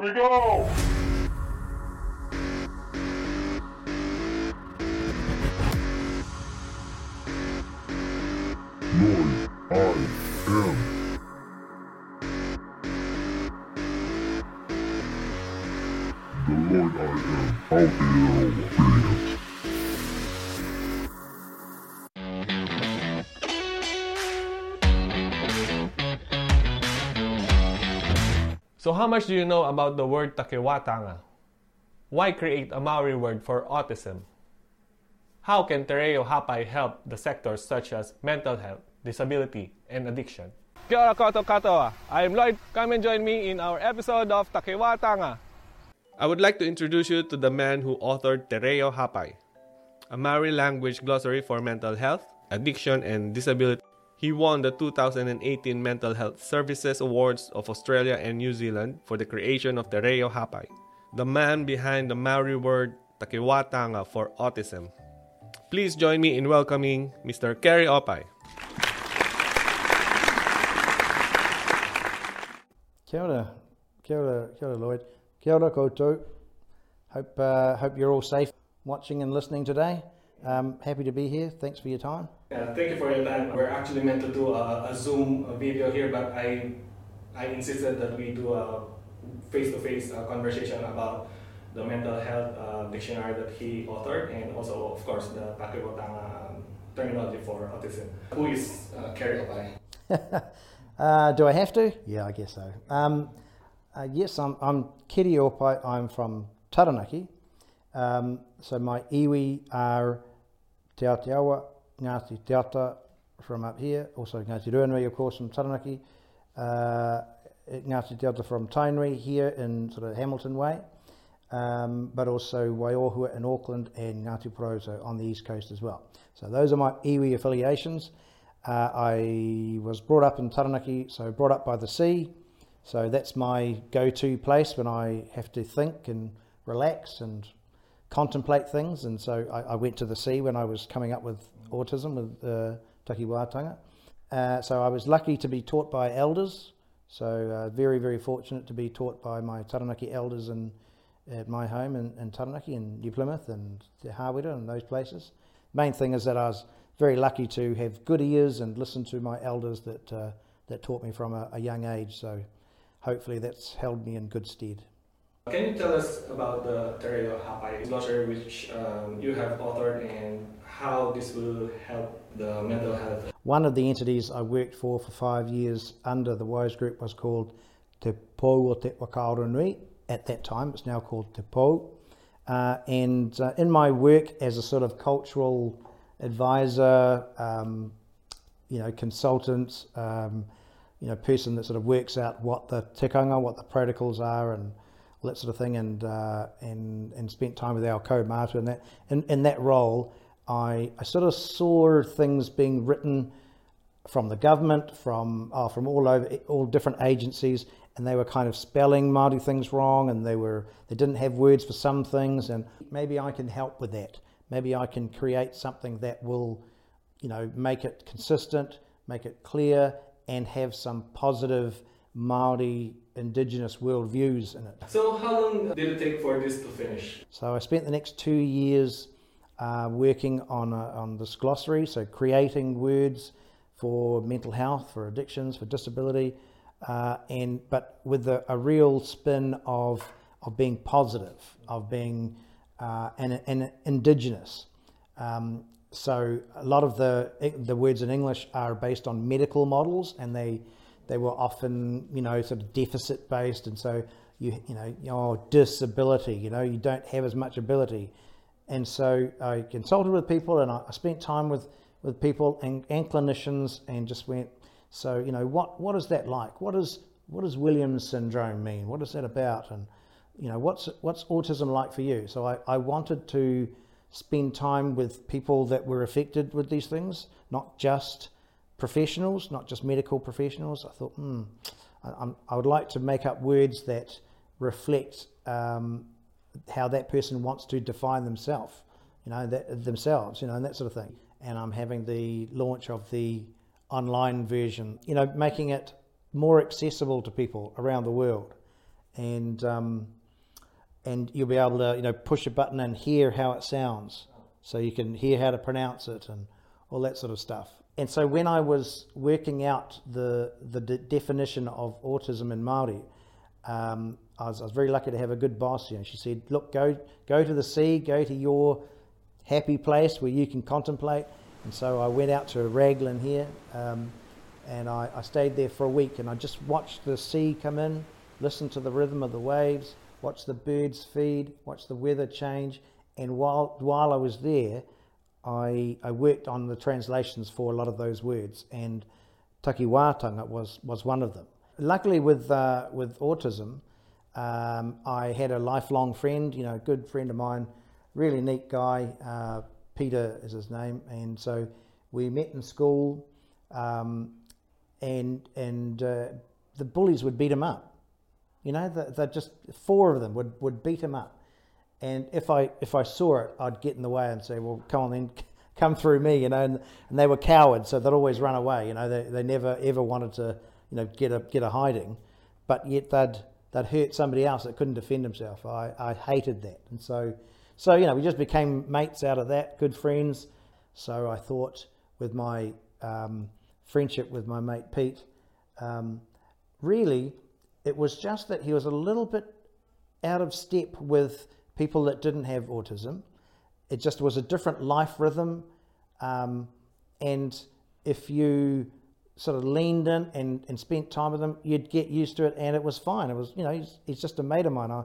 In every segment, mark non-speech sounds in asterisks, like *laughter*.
Here we go! How much do you know about the word takiwatanga? Why create a Maori word for autism? How can Te Reo Hapai help the sectors such as mental health, disability, and addiction? Kia ora koutou katoa. I am Lloyd. Come and join me in our episode of Takiwatanga. I would like to introduce you to the man who authored Te Reo Hapai, a Maori language glossary for mental health, addiction, and disability. He won the 2018 Mental Health Services Awards of Australia and New Zealand for the creation of the Reo Hapai, the man behind the Maori word Takiwatanga for autism. Please join me in welcoming Mr. Keri Opai. Kia ora, kia ora, kia ora Lloyd. Kia ora koutou. Hope, uh, hope you're all safe watching and listening today. Um, happy to be here. Thanks for your time. Uh, thank you for your time. We're actually meant to do a, a Zoom video here, but I, I insisted that we do a face-to-face uh, conversation about the mental health uh, dictionary that he authored, and also, of course, the Takiwatanga um, terminology for autism. Who is uh, Opai? *laughs* Uh, do I have to? Yeah, I guess so. Um, uh, yes, I'm, I'm Keri Opai. I'm from Taranaki. Um, so my iwi are Te Aotearoa, Ngāti Te Ata from up here, also Ngāti Ruanui, of course, from Taranaki, uh, Ngāti Te Ata from Tainui here in sort of Hamilton Way, um, but also Waiōhua in Auckland and Ngāti Porou on the east coast as well. So those are my iwi affiliations. Uh, I was brought up in Taranaki, so brought up by the sea. So that's my go-to place when I have to think and relax and contemplate things. And so I, I went to the sea when I was coming up with autism with uh, Takiwātanga. Uh, so I was lucky to be taught by elders. So uh, very, very fortunate to be taught by my Taranaki elders in, at my home in, in Taranaki and New Plymouth and Te Hāwera and those places. Main thing is that I was very lucky to have good ears and listen to my elders that, uh, that taught me from a, a young age. So hopefully that's held me in good stead. Can you tell us about the Te Reo Hapai glossary which um, you have authored and how this will help the mental health? One of the entities I worked for for five years under the WISE group was called Te Pou o Te Whakaaro Nui. At that time, it's now called Te Pou. Uh, and uh, in my work as a sort of cultural advisor, um, you know, consultant, um, you know, person that sort of works out what the tikanga, what the protocols are, and all that sort of thing, and uh, and and spent time with our kaumātua in that in, in that role. I, I sort of saw things being written from the government, from uh, from all over, all different agencies, and they were kind of spelling Māori things wrong, and they were they didn't have words for some things, and maybe I can help with that. Maybe I can create something that will, you know, make it consistent, make it clear, and have some positive Māori Indigenous worldviews in it. So how long did it take for this to finish? So I spent the next two years uh, working on, a, on this glossary, so creating words for mental health, for addictions, for disability, uh, and but with a, a, real spin of of being positive, of being uh, and, and indigenous. Um, so a lot of the the words in English are based on medical models, and they they were often you know sort of deficit based, and so you you know your disability, you know you don't have as much ability, and so I consulted with people, and I, I spent time with with people and, and clinicians, and just went. So you know what what is that like? What is what does Williams syndrome mean? What is that about? And you know what's what's autism like for you? So I, I wanted to spend time with people that were affected with these things, not just professionals, not just medical professionals. I thought, hmm, I, I would like to make up words that reflect um, how that person wants to define themselves, you know, that, themselves, you know, and that sort of thing. And I'm having the launch of the online version, you know, making it more accessible to people around the world. and um, and you'll be able to you know push a button and hear how it sounds, so you can hear how to pronounce it and all that sort of stuff. And so when I was working out the the de- definition of autism in Maori, um, I, was, I was very lucky to have a good boss. You know, she said, "Look, go go to the sea, go to your happy place where you can contemplate." And so I went out to Raglan here, um, and I, I stayed there for a week, and I just watched the sea come in, listened to the rhythm of the waves, watched the birds feed, watched the weather change, and while while I was there, I I worked on the translations for a lot of those words, and takiwatanga was was one of them. Luckily, with uh, with autism, um, I had a lifelong friend, you know, good friend of mine, really neat guy. Uh, Peter is his name, and so we met in school, um, and and uh, the bullies would beat him up. You know, they just four of them would, would beat him up, and if I if I saw it, I'd get in the way and say, "Well, come on then, *laughs* come through me," you know. And, and they were cowards, so they'd always run away. You know, they they never ever wanted to, you know, get a get a hiding, but yet they'd they'd hurt somebody else that couldn't defend himself. I, I hated that, and so so you know we just became mates out of that, good friends. So I thought with my um, friendship with my mate Pete, um, really it was just that he was a little bit out of step with people that didn't have autism. It just was a different life rhythm, um, and if you sort of leaned in and, and spent time with them, you'd get used to it, and it was fine. It was, you know, he's, he's just a mate of mine. I,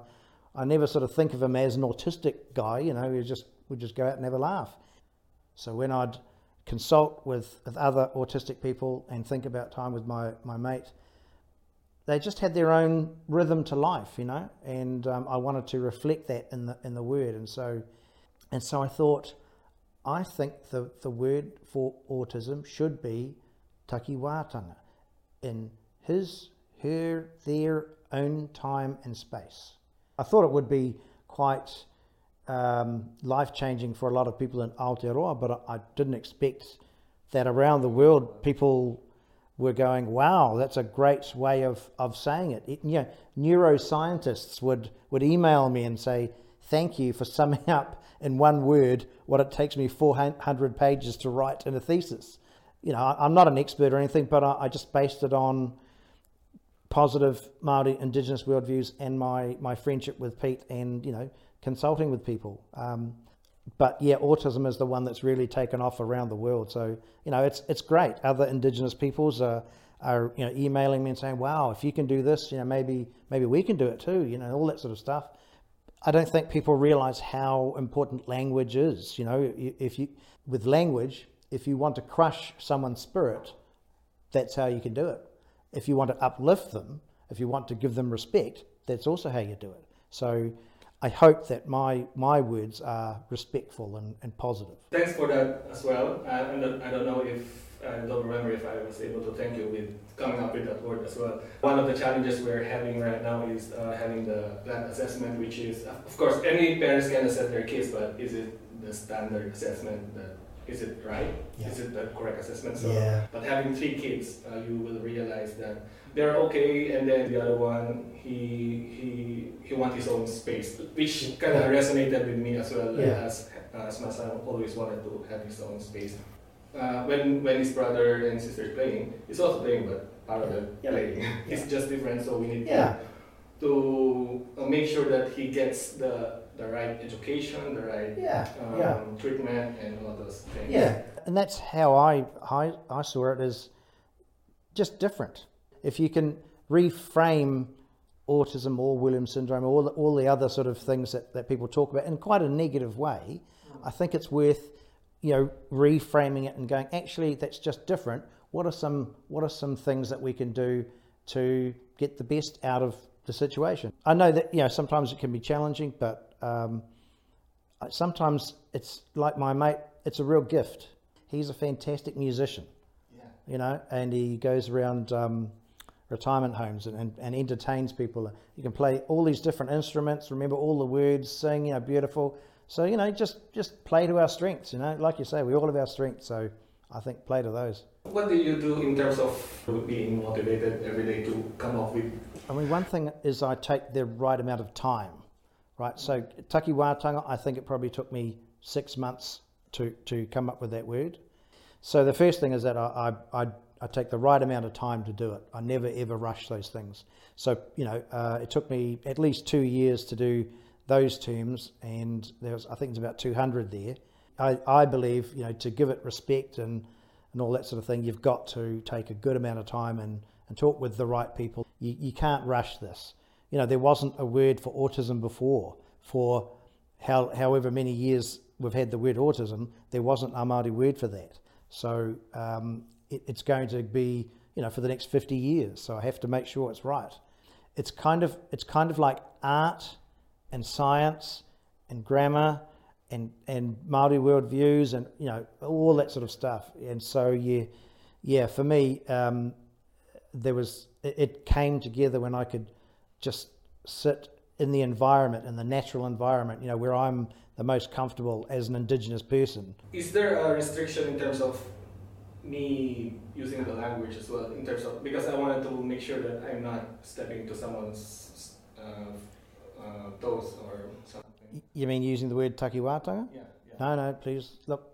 I never sort of think of him as an autistic guy. You know, we just we just go out and have a laugh. So when I'd consult with, with other autistic people and think about time with my, my mate, they just had their own rhythm to life, you know, and um, I wanted to reflect that in the in the word, and so and so I thought, I think the the word for autism should be takiwatanga, in his, her, their own time and space. I thought it would be quite um, life changing for a lot of people in Aotearoa, but I, I didn't expect that around the world people were going, wow, that's a great way of, of saying it. it. You know, neuroscientists would, would email me and say, thank you for summing *laughs* up in one word what it takes me 400 pages to write in a thesis. You know, I'm not an expert or anything, but I, I just based it on positive Maori Indigenous worldviews and my, my friendship with Pete and, you know, consulting with people. Um, but yeah, autism is the one that's really taken off around the world. So you know, it's it's great. Other Indigenous peoples are are you know emailing me and saying, "Wow, if you can do this, you know, maybe maybe we can do it too." You know, all that sort of stuff. I don't think people realise how important language is. You know, if you with language, if you want to crush someone's spirit, that's how you can do it. If you want to uplift them, if you want to give them respect, that's also how you do it. So I hope that my, my words are respectful and, and positive. Thanks for that as well. I, I, don't, I don't know if, I don't remember if I was able to thank you with coming up with that word as well. One of the challenges we're having right now is uh, having the plan assessment, which is, of course, any parents can assess their kids, but is it the standard assessment that is it right? Yeah. Is it the correct assessment? So, yeah. But having three kids, uh, you will realize that they're okay, and then the other one, he he he wants his own space, which kind of resonated with me as well. Yeah. As as my son always wanted to have his own space. Uh, when when his brother and sister playing, he's also playing, but part of the yeah. playing. *laughs* it's just different, so we need yeah. to to uh, make sure that he gets the the right education, the right yeah, um, yeah. treatment, and all those things. Yeah, and that's how I, I I saw it as just different. If you can reframe autism or Williams syndrome or all the, all the other sort of things that, that people talk about in quite a negative way, I think it's worth you know reframing it and going actually that's just different. What are some what are some things that we can do to get the best out of the situation? I know that you know sometimes it can be challenging, but um, sometimes it's like my mate, it's a real gift. He's a fantastic musician, yeah. you know, and he goes around um, retirement homes and, and, and, entertains people. You can play all these different instruments, remember all the words, sing, you know, beautiful. So, you know, just, just play to our strengths, you know, like you say, we all have our strengths. So I think play to those. What do you do in terms of being motivated every day to come up with? I mean, one thing is I take the right amount of time, right? So takiwatanga, I think it probably took me six months to, to come up with that word. So the first thing is that I, I, I, I take the right amount of time to do it. I never ever rush those things. So, you know, uh, it took me at least two years to do those terms, and there was, I think it's about 200 there. I, I believe, you know, to give it respect and, and all that sort of thing, you've got to take a good amount of time and, and talk with the right people. You, you can't rush this. You know, there wasn't a word for autism before. For how, however many years we've had the word autism, there wasn't a Māori word for that. So um, it, it's going to be, you know, for the next 50 years. So I have to make sure it's right. It's kind of, it's kind of like art and science and grammar and and Maori world views and you know all that sort of stuff. And so yeah, yeah, for me, um, there was it came together when I could just sit in the environment, in the natural environment, you know, where I'm the most comfortable as an Indigenous person. Is there a restriction in terms of me using the language as well? In terms of because I wanted to make sure that I'm not stepping into someone's uh, uh, toes or something. You mean using the word takiwatanga? Yeah, yeah. No, no, please look.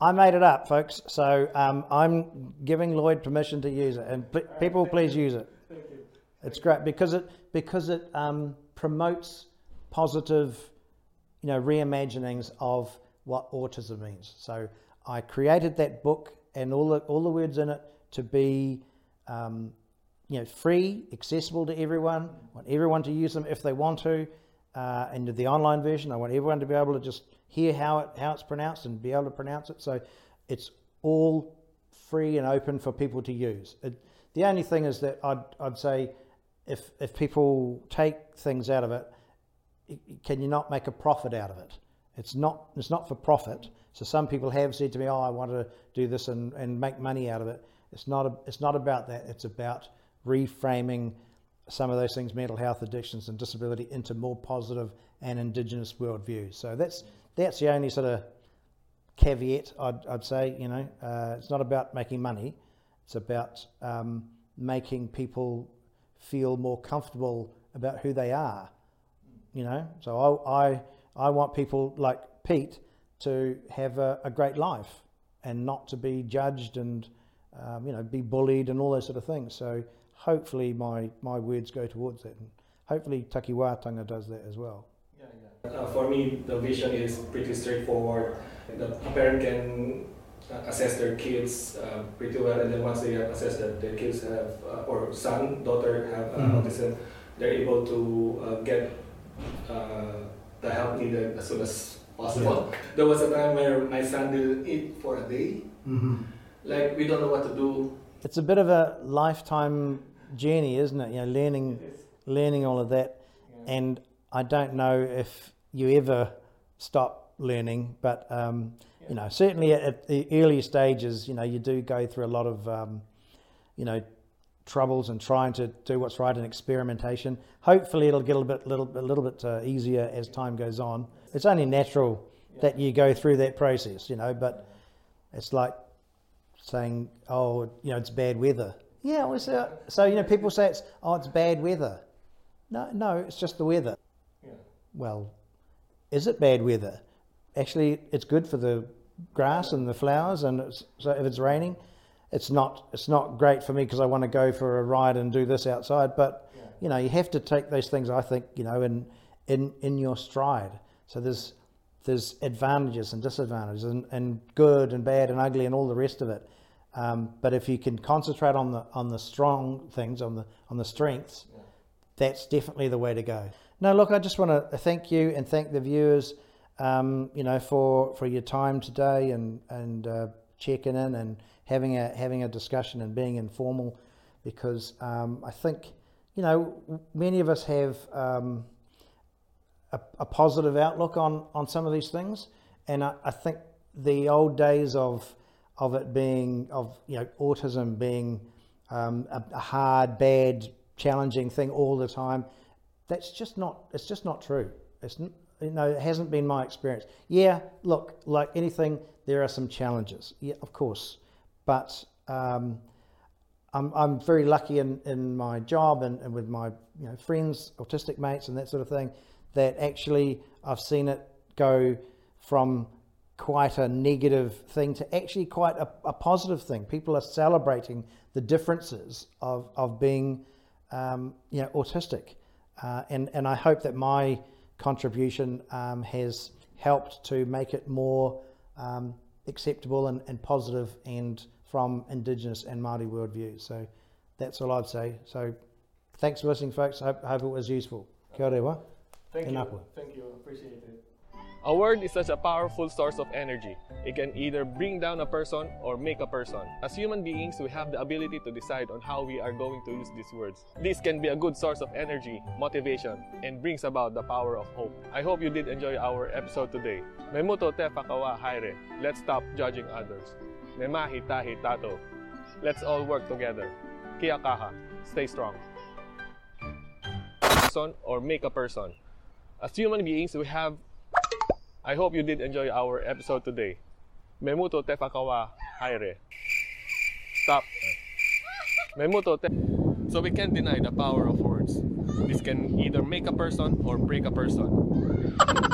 I- made it up, folks. So um, I'm giving Lloyd permission to use it, and pl- people, please use it. Thank you. It's great because it because it um, promotes positive, you know, reimaginings of what autism means. So I created that book and all the all the words in it to be, um, you know, free, accessible to everyone. I want everyone to use them if they want to. Uh, and the online version, I want everyone to be able to just hear how it how it's pronounced and be able to pronounce it. So it's all free and open for people to use. It, the only thing is that I'd, I'd say if, if people take things out of it, can you not make a profit out of it? It's not, it's not for profit. So some people have said to me, oh, I want to do this and, and make money out of it. It's not, a, it's not about that. It's about reframing some of those things, mental health, addictions and disability, into more positive and Indigenous worldviews. So that's, that's the only sort of caveat I'd, I'd say, you know, uh, it's not about making money. It's about um, making people feel more comfortable about who they are. You know, so I, I, I want people like Pete to have a, a great life and not to be judged and, um, you know, be bullied and all those sort of things. So hopefully my, my words go towards that. And hopefully Takiwatanga does that as well. Yeah, yeah. Uh, for me, the vision is pretty straightforward. The a parent can uh, assess their kids uh, pretty well, and then once they have assessed that their kids have, uh, or son, daughter have uh, Mhm. autism, they're able to uh, get uh, the help needed as soon as possible. There was a time where my son didn't eat for a day. Mm-hmm. Like we don't know what to do. It's a bit of a lifetime journey, isn't it? You know, learning, learning all of that. Yeah. And I don't know if you ever stop learning, but um, you know, certainly at, at the earlier stages, you know, you do go through a lot of, um, you know, troubles and trying to do what's right and experimentation. Hopefully, it'll get a little bit, little, a little bit uh, easier as time goes on. It's only natural that you go through that process, you know, but it's like saying, oh, you know, it's bad weather. Yeah, well, so, so you know, people say it's, oh, it's bad weather. No, no, it's just the weather. Yeah. Well, is it bad weather? Actually, it's good for the grass and the flowers, and it's, so if it's raining, it's not it's not great for me because I want to go for a ride and do this outside. But Yeah. you know, you have to take those things. I think you know in in in your stride. So there's there's advantages and disadvantages, and, and good and bad and ugly and all the rest of it. Um, but if you can concentrate on the on the strong things, on the on the strengths, Yeah. that's definitely the way to go. No, look, I just want to thank you and thank the viewers, um, you know, for, for your time today and and uh, checking in and having a having a discussion and being informal, because um, I think, you know, many of us have um, a, a positive outlook on on some of these things, and I, I think the old days of of it being of you know autism being um, a, a hard, bad, challenging thing all the time. That's just not. It's just not true. It's you know, it hasn't been my experience. Yeah, look, like anything, there are some challenges. Yeah, of course, but um, I'm, I'm very lucky in, in my job and, and with my you know friends, autistic mates, and that sort of thing. That actually I've seen it go from quite a negative thing to actually quite a, a positive thing. People are celebrating the differences of, of being um, you know autistic, uh, and and I hope that my contribution um, has helped to make it more um, acceptable and, and positive and from Indigenous and Māori worldviews. So that's all I'd say. So thanks for listening, folks. I hope, hope it was useful. Kia ora. Thank And you. upward. Thank you. Appreciate it. A word is such a powerful source of energy. It can either bring down a person or make a person. As human beings, we have the ability to decide on how we are going to use these words. This can be a good source of energy, motivation, and brings about the power of hope. I hope you did enjoy our episode today. Memuto te whakawa haere. Let's stop judging others. Nemahi tahi tato. Let's all work together. Kia kaha. Stay strong. Person or make a person. As human beings, we have I hope you did enjoy our episode today. Memuto te whakawa haere. Stop. Memuto te. So we can't deny the power of words. This can either make a person or break a person.